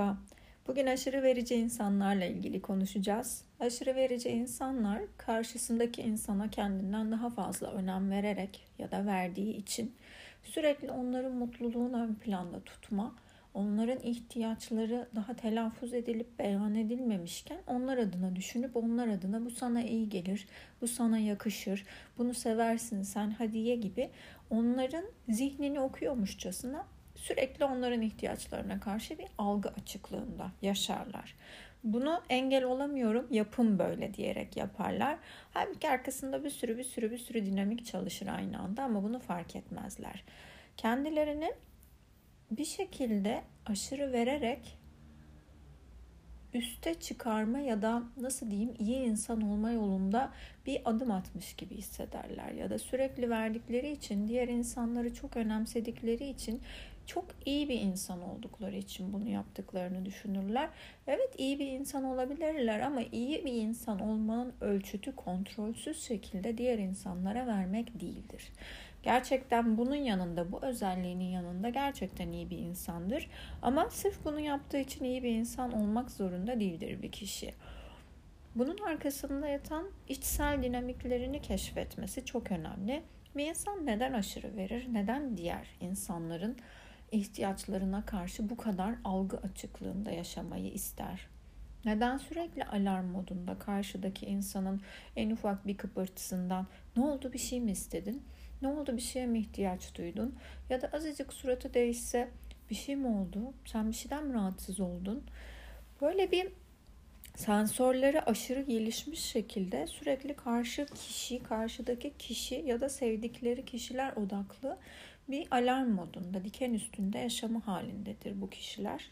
Merhaba. Bugün aşırı verici insanlarla ilgili konuşacağız. Aşırı verici insanlar karşısındaki insana kendinden daha fazla önem vererek ya da verdiği için sürekli onların mutluluğunu ön planda tutma, onların ihtiyaçları daha telaffuz edilip beyan edilmemişken onlar adına düşünüp onlar adına bu sana iyi gelir, bu sana yakışır, bunu seversin sen hadiye gibi onların zihnini okuyormuşçasına sürekli onların ihtiyaçlarına karşı bir algı açıklığında yaşarlar. Bunu engel olamıyorum, yapım böyle diyerek yaparlar. Halbuki arkasında bir sürü bir sürü bir sürü dinamik çalışır aynı anda ama bunu fark etmezler. Kendilerini bir şekilde aşırı vererek üste çıkarma ya da nasıl diyeyim iyi insan olma yolunda bir adım atmış gibi hissederler ya da sürekli verdikleri için diğer insanları çok önemsedikleri için çok iyi bir insan oldukları için bunu yaptıklarını düşünürler. Evet iyi bir insan olabilirler ama iyi bir insan olmanın ölçütü kontrolsüz şekilde diğer insanlara vermek değildir. Gerçekten bunun yanında, bu özelliğinin yanında gerçekten iyi bir insandır. Ama sırf bunu yaptığı için iyi bir insan olmak zorunda değildir bir kişi. Bunun arkasında yatan içsel dinamiklerini keşfetmesi çok önemli. Bir insan neden aşırı verir? Neden diğer insanların ihtiyaçlarına karşı bu kadar algı açıklığında yaşamayı ister? Neden sürekli alarm modunda karşıdaki insanın en ufak bir kıpırtısından ne oldu bir şey mi istedin? Ne oldu bir şeye mi ihtiyaç duydun? Ya da azıcık suratı değişse bir şey mi oldu? Sen bir şeyden mi rahatsız oldun? Böyle bir sensörleri aşırı gelişmiş şekilde sürekli karşı kişi, karşıdaki kişi ya da sevdikleri kişiler odaklı bir alarm modunda, diken üstünde yaşamı halindedir bu kişiler.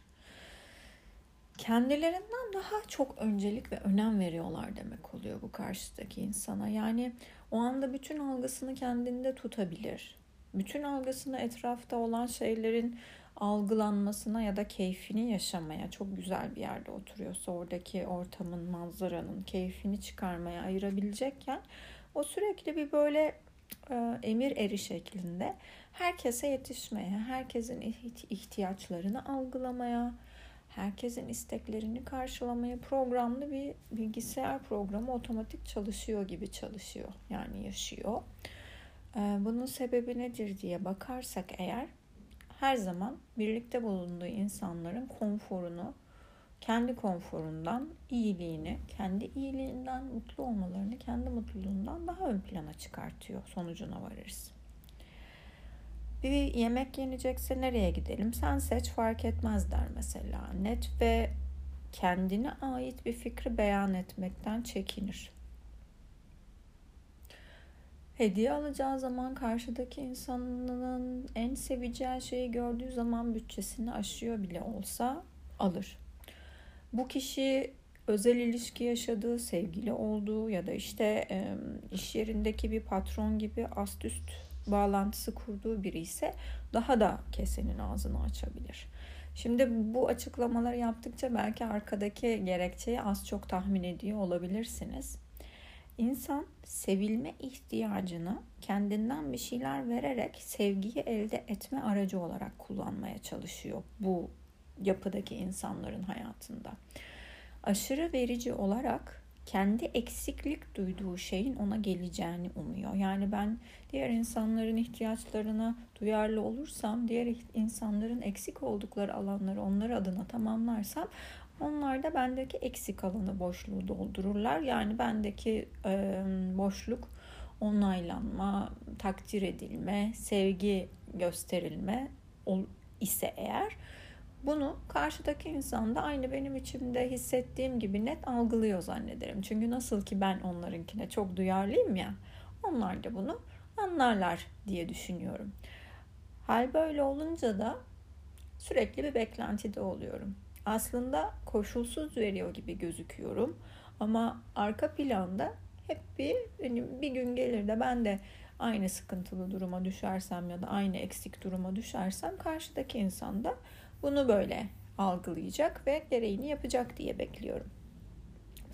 Kendilerinden daha çok öncelik ve önem veriyorlar demek oluyor bu karşıdaki insana. Yani o anda bütün algısını kendinde tutabilir. Bütün algısını etrafta olan şeylerin algılanmasına ya da keyfini yaşamaya çok güzel bir yerde oturuyorsa oradaki ortamın, manzaranın keyfini çıkarmaya ayırabilecekken o sürekli bir böyle emir eri şeklinde herkese yetişmeye, herkesin ihtiyaçlarını algılamaya, herkesin isteklerini karşılamaya programlı bir bilgisayar programı otomatik çalışıyor gibi çalışıyor. Yani yaşıyor. E, bunun sebebi nedir diye bakarsak eğer her zaman birlikte bulunduğu insanların konforunu, kendi konforundan, iyiliğini, kendi iyiliğinden, mutlu olmalarını, kendi mutluluğundan daha ön plana çıkartıyor. Sonucuna varırız. Bir yemek yenecekse nereye gidelim? Sen seç fark etmez der mesela. Net ve kendine ait bir fikri beyan etmekten çekinir. Hediye alacağı zaman karşıdaki insanın en seveceği şeyi gördüğü zaman bütçesini aşıyor bile olsa alır. Bu kişi özel ilişki yaşadığı, sevgili olduğu ya da işte iş yerindeki bir patron gibi ast üst bağlantısı kurduğu biri ise daha da kesenin ağzını açabilir. Şimdi bu açıklamaları yaptıkça belki arkadaki gerekçeyi az çok tahmin ediyor olabilirsiniz. İnsan sevilme ihtiyacını kendinden bir şeyler vererek sevgiyi elde etme aracı olarak kullanmaya çalışıyor bu yapıdaki insanların hayatında. Aşırı verici olarak kendi eksiklik duyduğu şeyin ona geleceğini umuyor. Yani ben diğer insanların ihtiyaçlarına duyarlı olursam, diğer insanların eksik oldukları alanları onlar adına tamamlarsam onlar da bendeki eksik alanı boşluğu doldururlar. Yani bendeki e, boşluk onaylanma, takdir edilme, sevgi gösterilme ise eğer bunu karşıdaki insan da aynı benim içimde hissettiğim gibi net algılıyor zannederim. Çünkü nasıl ki ben onlarınkine çok duyarlıyım ya, onlar da bunu anlarlar diye düşünüyorum. Hal böyle olunca da sürekli bir beklentide oluyorum. Aslında koşulsuz veriyor gibi gözüküyorum ama arka planda hep bir benim bir gün gelir de ben de aynı sıkıntılı duruma düşersem ya da aynı eksik duruma düşersem karşıdaki insan da bunu böyle algılayacak ve gereğini yapacak diye bekliyorum.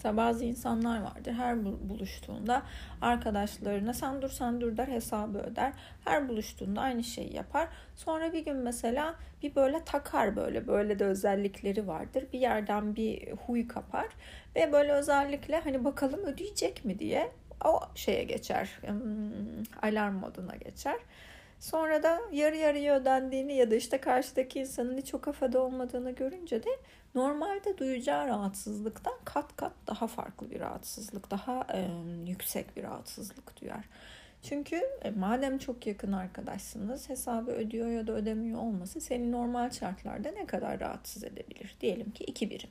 Mesela bazı insanlar vardır her buluştuğunda arkadaşlarına sen dur sen dur der hesabı öder. Her buluştuğunda aynı şeyi yapar. Sonra bir gün mesela bir böyle takar böyle böyle de özellikleri vardır. Bir yerden bir huy kapar ve böyle özellikle hani bakalım ödeyecek mi diye o şeye geçer. Alarm moduna geçer. Sonra da yarı yarıya ödendiğini ya da işte karşıdaki insanın hiç o kafada olmadığını görünce de normalde duyacağı rahatsızlıktan kat kat daha farklı bir rahatsızlık, daha e, yüksek bir rahatsızlık duyar. Çünkü e, madem çok yakın arkadaşsınız hesabı ödüyor ya da ödemiyor olması seni normal şartlarda ne kadar rahatsız edebilir? Diyelim ki iki birim.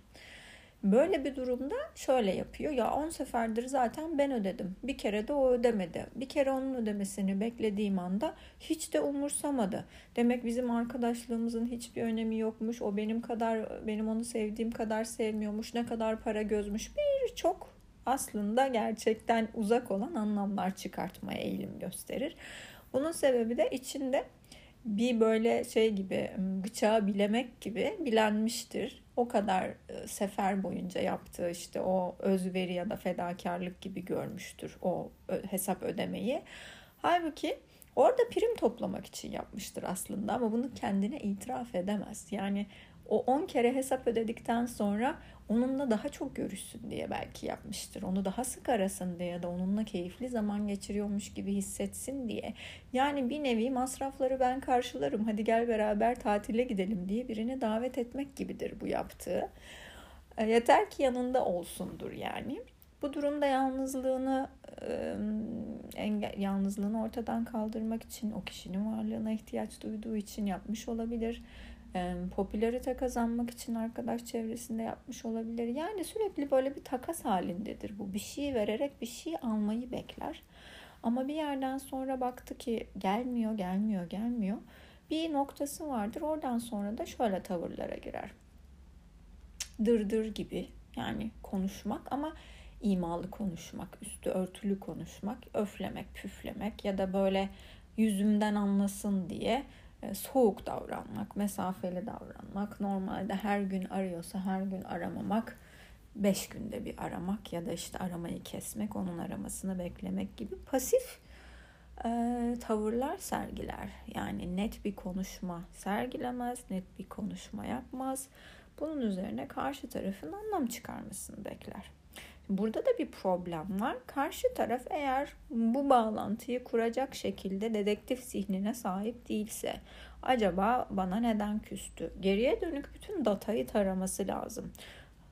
Böyle bir durumda şöyle yapıyor. Ya 10 seferdir zaten ben ödedim. Bir kere de o ödemedi. Bir kere onun ödemesini beklediğim anda hiç de umursamadı. Demek bizim arkadaşlığımızın hiçbir önemi yokmuş. O benim kadar benim onu sevdiğim kadar sevmiyormuş. Ne kadar para gözmüş. Birçok aslında gerçekten uzak olan anlamlar çıkartmaya eğilim gösterir. Bunun sebebi de içinde bir böyle şey gibi bıçağı bilemek gibi bilenmiştir. O kadar e, sefer boyunca yaptığı işte o özveri ya da fedakarlık gibi görmüştür o hesap ödemeyi. Halbuki orada prim toplamak için yapmıştır aslında ama bunu kendine itiraf edemez. Yani o 10 kere hesap ödedikten sonra onunla daha çok görüşsün diye belki yapmıştır. Onu daha sık arasın diye ya da onunla keyifli zaman geçiriyormuş gibi hissetsin diye. Yani bir nevi masrafları ben karşılarım hadi gel beraber tatile gidelim diye birini davet etmek gibidir bu yaptığı. E, yeter ki yanında olsundur yani. Bu durumda yalnızlığını engel, yalnızlığını ortadan kaldırmak için o kişinin varlığına ihtiyaç duyduğu için yapmış olabilir popülarite kazanmak için arkadaş çevresinde yapmış olabilir. Yani sürekli böyle bir takas halindedir bu. Bir şey vererek bir şey almayı bekler. Ama bir yerden sonra baktı ki gelmiyor, gelmiyor, gelmiyor. Bir noktası vardır. Oradan sonra da şöyle tavırlara girer. Dırdır gibi yani konuşmak ama imalı konuşmak, üstü örtülü konuşmak, öflemek, püflemek ya da böyle yüzümden anlasın diye soğuk davranmak, mesafeli davranmak, normalde her gün arıyorsa her gün aramamak, beş günde bir aramak ya da işte aramayı kesmek, onun aramasını beklemek gibi pasif e, tavırlar sergiler. Yani net bir konuşma sergilemez, net bir konuşma yapmaz. Bunun üzerine karşı tarafın anlam çıkarmasını bekler. Burada da bir problem var. Karşı taraf eğer bu bağlantıyı kuracak şekilde dedektif zihnine sahip değilse acaba bana neden küstü? Geriye dönük bütün datayı taraması lazım.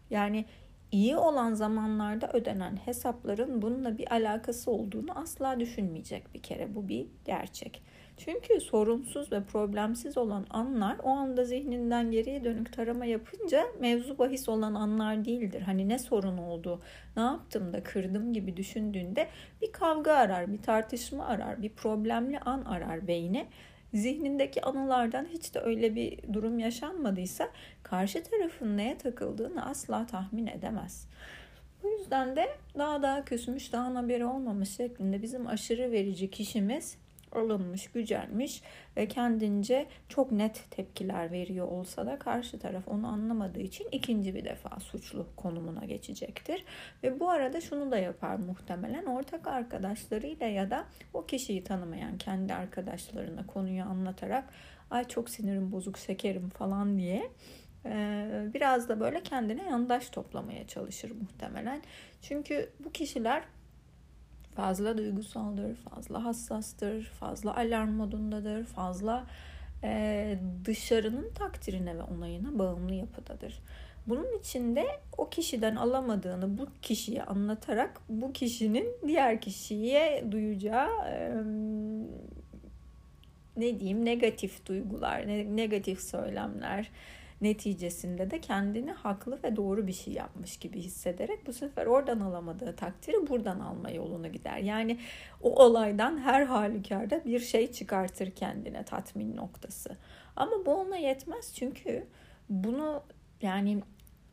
Yani iyi olan zamanlarda ödenen hesapların bununla bir alakası olduğunu asla düşünmeyecek bir kere. Bu bir gerçek. Çünkü sorunsuz ve problemsiz olan anlar o anda zihninden geriye dönük tarama yapınca mevzu bahis olan anlar değildir. Hani ne sorun oldu, ne yaptım da kırdım gibi düşündüğünde bir kavga arar, bir tartışma arar, bir problemli an arar beyni. Zihnindeki anılardan hiç de öyle bir durum yaşanmadıysa karşı tarafın neye takıldığını asla tahmin edemez. Bu yüzden de daha daha küsmüş, daha haberi olmamış şeklinde bizim aşırı verici kişimiz alınmış, gücenmiş ve kendince çok net tepkiler veriyor olsa da karşı taraf onu anlamadığı için ikinci bir defa suçlu konumuna geçecektir. Ve bu arada şunu da yapar muhtemelen ortak arkadaşlarıyla ya da o kişiyi tanımayan kendi arkadaşlarına konuyu anlatarak ay çok sinirim bozuk şekerim falan diye biraz da böyle kendine yandaş toplamaya çalışır muhtemelen. Çünkü bu kişiler fazla duygusaldır, fazla hassastır, fazla alarm modundadır, fazla e, dışarının takdirine ve onayına bağımlı yapıdadır. Bunun için de o kişiden alamadığını bu kişiye anlatarak bu kişinin diğer kişiye duyacağı e, ne diyeyim negatif duygular, negatif söylemler, neticesinde de kendini haklı ve doğru bir şey yapmış gibi hissederek bu sefer oradan alamadığı takdiri buradan alma yoluna gider. Yani o olaydan her halükarda bir şey çıkartır kendine tatmin noktası. Ama bu ona yetmez çünkü bunu yani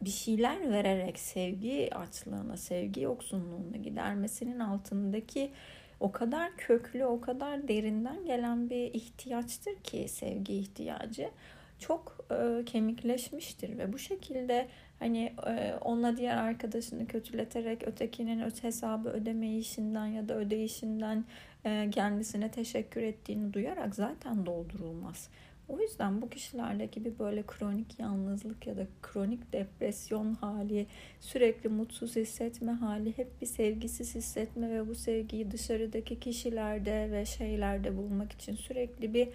bir şeyler vererek sevgi açlığına, sevgi yoksunluğuna gidermesinin altındaki o kadar köklü, o kadar derinden gelen bir ihtiyaçtır ki sevgi ihtiyacı çok e, kemikleşmiştir ve bu şekilde Hani e, onunla diğer arkadaşını kötületerek ötekinin öte hesabı ödemeyişinden ya da ödeyişinden e, kendisine teşekkür ettiğini duyarak zaten doldurulmaz. O yüzden bu kişilerdeki bir böyle kronik yalnızlık ya da kronik depresyon hali, sürekli mutsuz hissetme hali, hep bir sevgisiz hissetme ve bu sevgiyi dışarıdaki kişilerde ve şeylerde bulmak için sürekli bir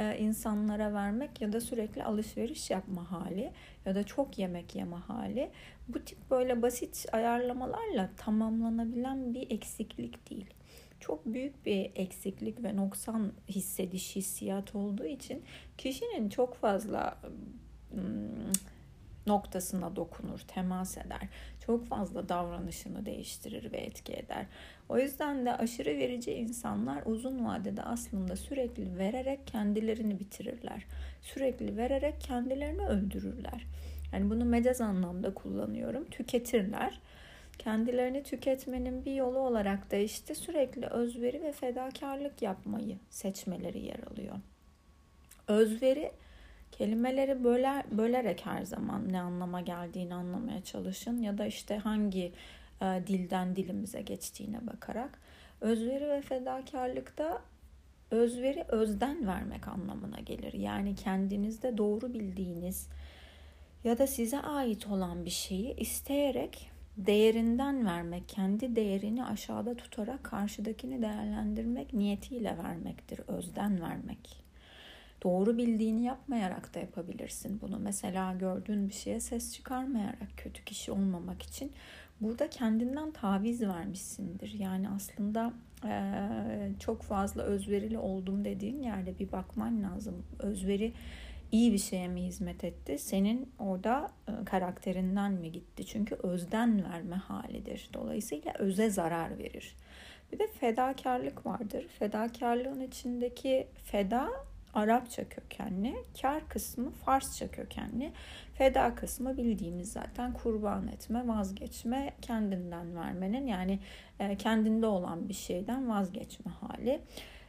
e, insanlara vermek ya da sürekli alışveriş yapma hali ya da çok yemek yeme hali bu tip böyle basit ayarlamalarla tamamlanabilen bir eksiklik değil. Çok büyük bir eksiklik ve noksan hissediş hissiyat olduğu için kişinin çok fazla noktasına dokunur, temas eder. Çok fazla davranışını değiştirir ve etki eder. O yüzden de aşırı verici insanlar uzun vadede aslında sürekli vererek kendilerini bitirirler. Sürekli vererek kendilerini öldürürler. Yani bunu mecaz anlamda kullanıyorum. Tüketirler kendilerini tüketmenin bir yolu olarak da işte sürekli özveri ve fedakarlık yapmayı seçmeleri yer alıyor. Özveri kelimeleri böler, bölerek her zaman ne anlama geldiğini anlamaya çalışın ya da işte hangi e, dilden dilimize geçtiğine bakarak. Özveri ve fedakarlıkta özveri özden vermek anlamına gelir. Yani kendinizde doğru bildiğiniz ya da size ait olan bir şeyi isteyerek değerinden vermek, kendi değerini aşağıda tutarak karşıdakini değerlendirmek niyetiyle vermektir, özden vermek. Doğru bildiğini yapmayarak da yapabilirsin bunu. Mesela gördüğün bir şeye ses çıkarmayarak kötü kişi olmamak için burada kendinden taviz vermişsindir. Yani aslında e, çok fazla özverili oldum dediğin yerde bir bakman lazım. Özveri iyi bir şeye mi hizmet etti? Senin orada e, karakterinden mi gitti? Çünkü özden verme halidir. Dolayısıyla öze zarar verir. Bir de fedakarlık vardır. Fedakarlığın içindeki feda Arapça kökenli, kar kısmı Farsça kökenli. Feda kısmı bildiğimiz zaten kurban etme, vazgeçme, kendinden vermenin yani e, kendinde olan bir şeyden vazgeçme hali.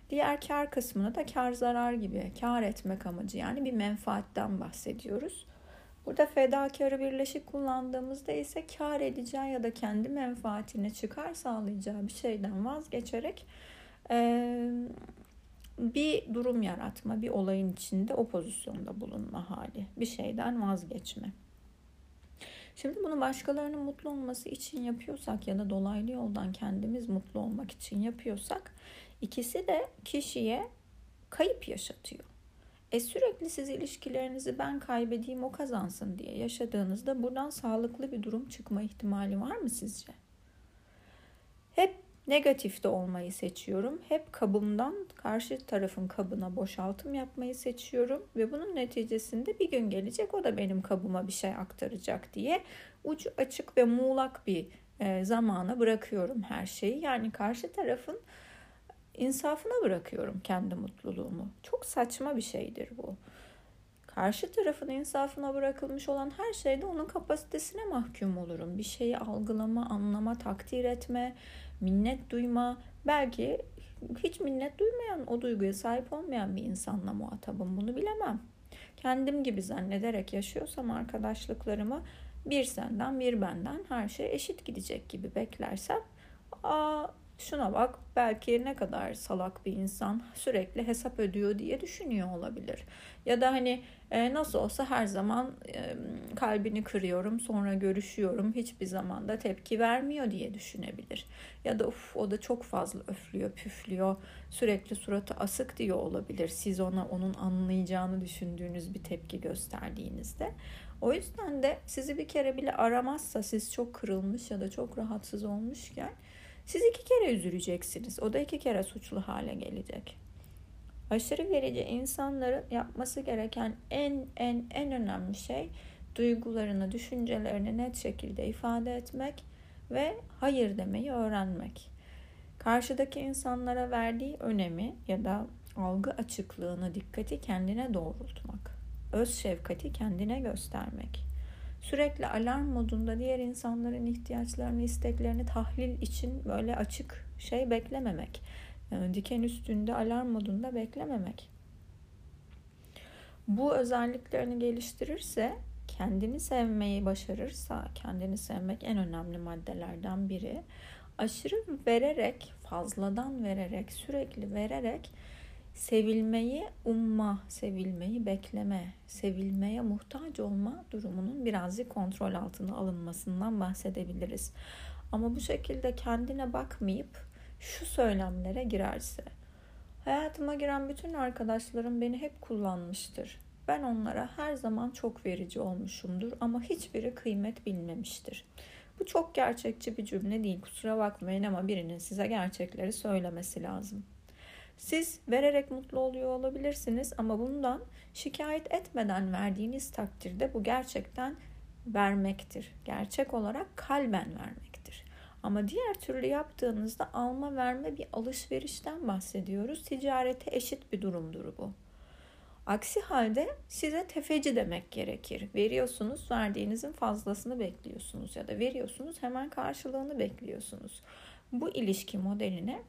Diğer kar kısmını da kar zarar gibi kar etmek amacı yani bir menfaatten bahsediyoruz. Burada fedakarı birleşik kullandığımızda ise kar edeceği ya da kendi menfaatine çıkar sağlayacağı bir şeyden vazgeçerek bir durum yaratma, bir olayın içinde o pozisyonda bulunma hali, bir şeyden vazgeçme. Şimdi bunu başkalarının mutlu olması için yapıyorsak ya da dolaylı yoldan kendimiz mutlu olmak için yapıyorsak İkisi de kişiye kayıp yaşatıyor. E sürekli siz ilişkilerinizi ben kaybedeyim o kazansın diye yaşadığınızda buradan sağlıklı bir durum çıkma ihtimali var mı sizce? Hep negatifte olmayı seçiyorum. Hep kabımdan karşı tarafın kabına boşaltım yapmayı seçiyorum ve bunun neticesinde bir gün gelecek o da benim kabıma bir şey aktaracak diye ucu açık ve muğlak bir e, zamana bırakıyorum her şeyi. Yani karşı tarafın insafına bırakıyorum kendi mutluluğumu. Çok saçma bir şeydir bu. Karşı tarafın insafına bırakılmış olan her şeyde onun kapasitesine mahkum olurum. Bir şeyi algılama, anlama, takdir etme, minnet duyma. Belki hiç minnet duymayan, o duyguya sahip olmayan bir insanla muhatabım. Bunu bilemem. Kendim gibi zannederek yaşıyorsam arkadaşlıklarımı bir senden bir benden her şey eşit gidecek gibi beklersem aa şuna bak belki ne kadar salak bir insan sürekli hesap ödüyor diye düşünüyor olabilir. Ya da hani e, nasıl olsa her zaman e, kalbini kırıyorum sonra görüşüyorum hiçbir zaman da tepki vermiyor diye düşünebilir. Ya da uf o da çok fazla öflüyor püflüyor sürekli suratı asık diyor olabilir. Siz ona onun anlayacağını düşündüğünüz bir tepki gösterdiğinizde. O yüzden de sizi bir kere bile aramazsa siz çok kırılmış ya da çok rahatsız olmuşken siz iki kere üzüleceksiniz. O da iki kere suçlu hale gelecek. Aşırı verici insanların yapması gereken en en en önemli şey duygularını, düşüncelerini net şekilde ifade etmek ve hayır demeyi öğrenmek. Karşıdaki insanlara verdiği önemi ya da algı açıklığını, dikkati kendine doğrultmak. Öz şefkati kendine göstermek sürekli alarm modunda diğer insanların ihtiyaçlarını, isteklerini tahlil için böyle açık şey beklememek. Yani diken üstünde alarm modunda beklememek. Bu özelliklerini geliştirirse kendini sevmeyi başarırsa, kendini sevmek en önemli maddelerden biri. Aşırı vererek, fazladan vererek, sürekli vererek sevilmeyi umma, sevilmeyi bekleme, sevilmeye muhtaç olma durumunun birazcık kontrol altına alınmasından bahsedebiliriz. Ama bu şekilde kendine bakmayıp şu söylemlere girerse Hayatıma giren bütün arkadaşlarım beni hep kullanmıştır. Ben onlara her zaman çok verici olmuşumdur ama hiçbiri kıymet bilmemiştir. Bu çok gerçekçi bir cümle değil kusura bakmayın ama birinin size gerçekleri söylemesi lazım. Siz vererek mutlu oluyor olabilirsiniz ama bundan şikayet etmeden verdiğiniz takdirde bu gerçekten vermektir. Gerçek olarak kalben vermektir. Ama diğer türlü yaptığınızda alma verme bir alışverişten bahsediyoruz. Ticarete eşit bir durumdur bu. Aksi halde size tefeci demek gerekir. Veriyorsunuz, verdiğinizin fazlasını bekliyorsunuz ya da veriyorsunuz, hemen karşılığını bekliyorsunuz. Bu ilişki modeline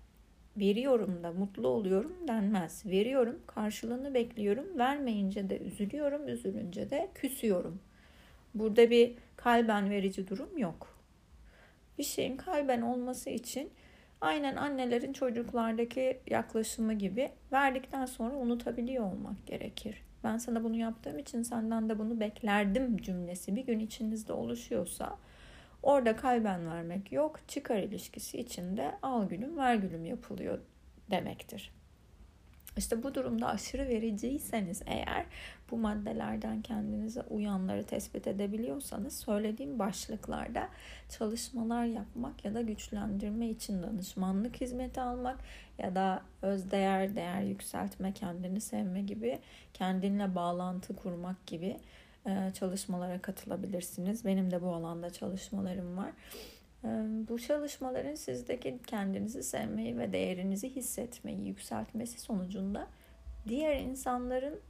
veriyorum da mutlu oluyorum denmez. Veriyorum, karşılığını bekliyorum, vermeyince de üzülüyorum, üzülünce de küsüyorum. Burada bir kalben verici durum yok. Bir şeyin kalben olması için aynen annelerin çocuklardaki yaklaşımı gibi verdikten sonra unutabiliyor olmak gerekir. Ben sana bunu yaptığım için senden de bunu beklerdim cümlesi bir gün içinizde oluşuyorsa orada kalben vermek yok. Çıkar ilişkisi içinde al gülüm ver gülüm yapılıyor demektir. İşte bu durumda aşırı vericiyseniz eğer bu maddelerden kendinize uyanları tespit edebiliyorsanız söylediğim başlıklarda çalışmalar yapmak ya da güçlendirme için danışmanlık hizmeti almak ya da özdeğer, değer yükseltme, kendini sevme gibi kendinle bağlantı kurmak gibi çalışmalara katılabilirsiniz. Benim de bu alanda çalışmalarım var. Bu çalışmaların sizdeki kendinizi sevmeyi ve değerinizi hissetmeyi yükseltmesi sonucunda diğer insanların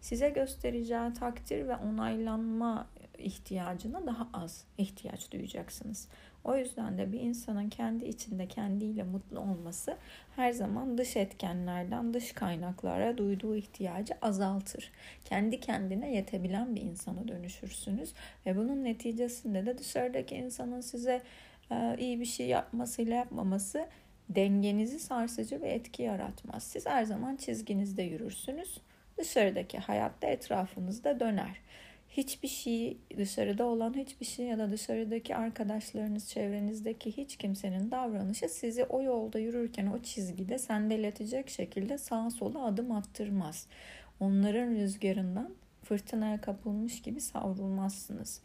size göstereceği takdir ve onaylanma ihtiyacına daha az ihtiyaç duyacaksınız. O yüzden de bir insanın kendi içinde kendiyle mutlu olması her zaman dış etkenlerden, dış kaynaklara duyduğu ihtiyacı azaltır. Kendi kendine yetebilen bir insana dönüşürsünüz ve bunun neticesinde de dışarıdaki insanın size e, iyi bir şey yapmasıyla yapmaması dengenizi sarsıcı ve etki yaratmaz. Siz her zaman çizginizde yürürsünüz. Dışarıdaki hayatta etrafınızda döner. Hiçbir şey, dışarıda olan hiçbir şey ya da dışarıdaki arkadaşlarınız, çevrenizdeki hiç kimsenin davranışı sizi o yolda yürürken o çizgide sendeletecek şekilde sağa sola adım attırmaz. Onların rüzgarından fırtınaya kapılmış gibi savrulmazsınız.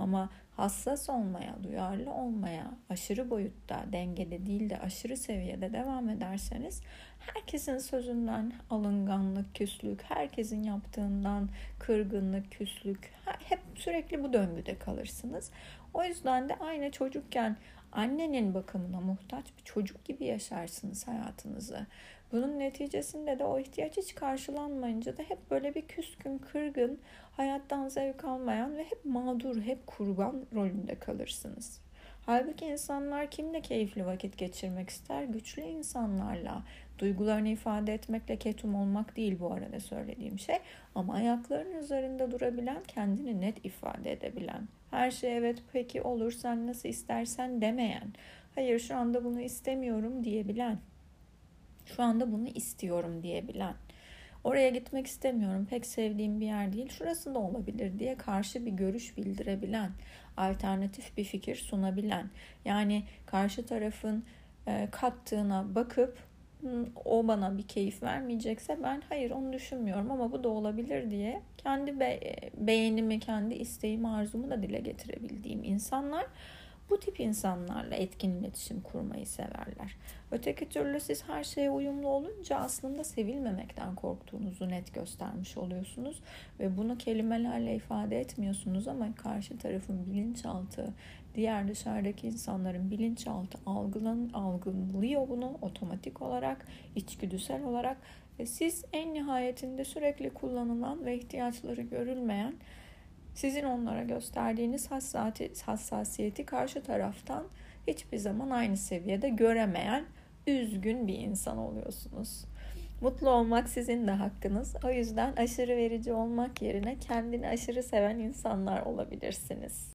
Ama hassas olmaya, duyarlı olmaya, aşırı boyutta, dengede değil de aşırı seviyede devam ederseniz herkesin sözünden alınganlık, küslük, herkesin yaptığından kırgınlık, küslük, hep sürekli bu döngüde kalırsınız. O yüzden de aynı çocukken annenin bakımına muhtaç bir çocuk gibi yaşarsınız hayatınızı. Bunun neticesinde de o ihtiyaç hiç karşılanmayınca da hep böyle bir küskün, kırgın, hayattan zevk almayan ve hep mağdur, hep kurban rolünde kalırsınız. Halbuki insanlar kimle keyifli vakit geçirmek ister? Güçlü insanlarla. Duygularını ifade etmekle ketum olmak değil bu arada söylediğim şey. Ama ayaklarının üzerinde durabilen, kendini net ifade edebilen. Her şey evet peki olur sen nasıl istersen demeyen. Hayır şu anda bunu istemiyorum diyebilen. Şu anda bunu istiyorum diyebilen. Oraya gitmek istemiyorum. Pek sevdiğim bir yer değil. Şurası da olabilir diye karşı bir görüş bildirebilen, alternatif bir fikir sunabilen. Yani karşı tarafın e, kattığına bakıp o bana bir keyif vermeyecekse ben hayır onu düşünmüyorum ama bu da olabilir diye kendi be- beğenimi, kendi isteğimi, arzumu da dile getirebildiğim insanlar bu tip insanlarla etkin iletişim kurmayı severler. Öteki türlü siz her şeye uyumlu olunca aslında sevilmemekten korktuğunuzu net göstermiş oluyorsunuz ve bunu kelimelerle ifade etmiyorsunuz ama karşı tarafın bilinçaltı, diğer dışarıdaki insanların bilinçaltı algılan, algılıyor bunu otomatik olarak, içgüdüsel olarak ve siz en nihayetinde sürekli kullanılan ve ihtiyaçları görülmeyen sizin onlara gösterdiğiniz hassasiyeti karşı taraftan hiçbir zaman aynı seviyede göremeyen üzgün bir insan oluyorsunuz. Mutlu olmak sizin de hakkınız. O yüzden aşırı verici olmak yerine kendini aşırı seven insanlar olabilirsiniz.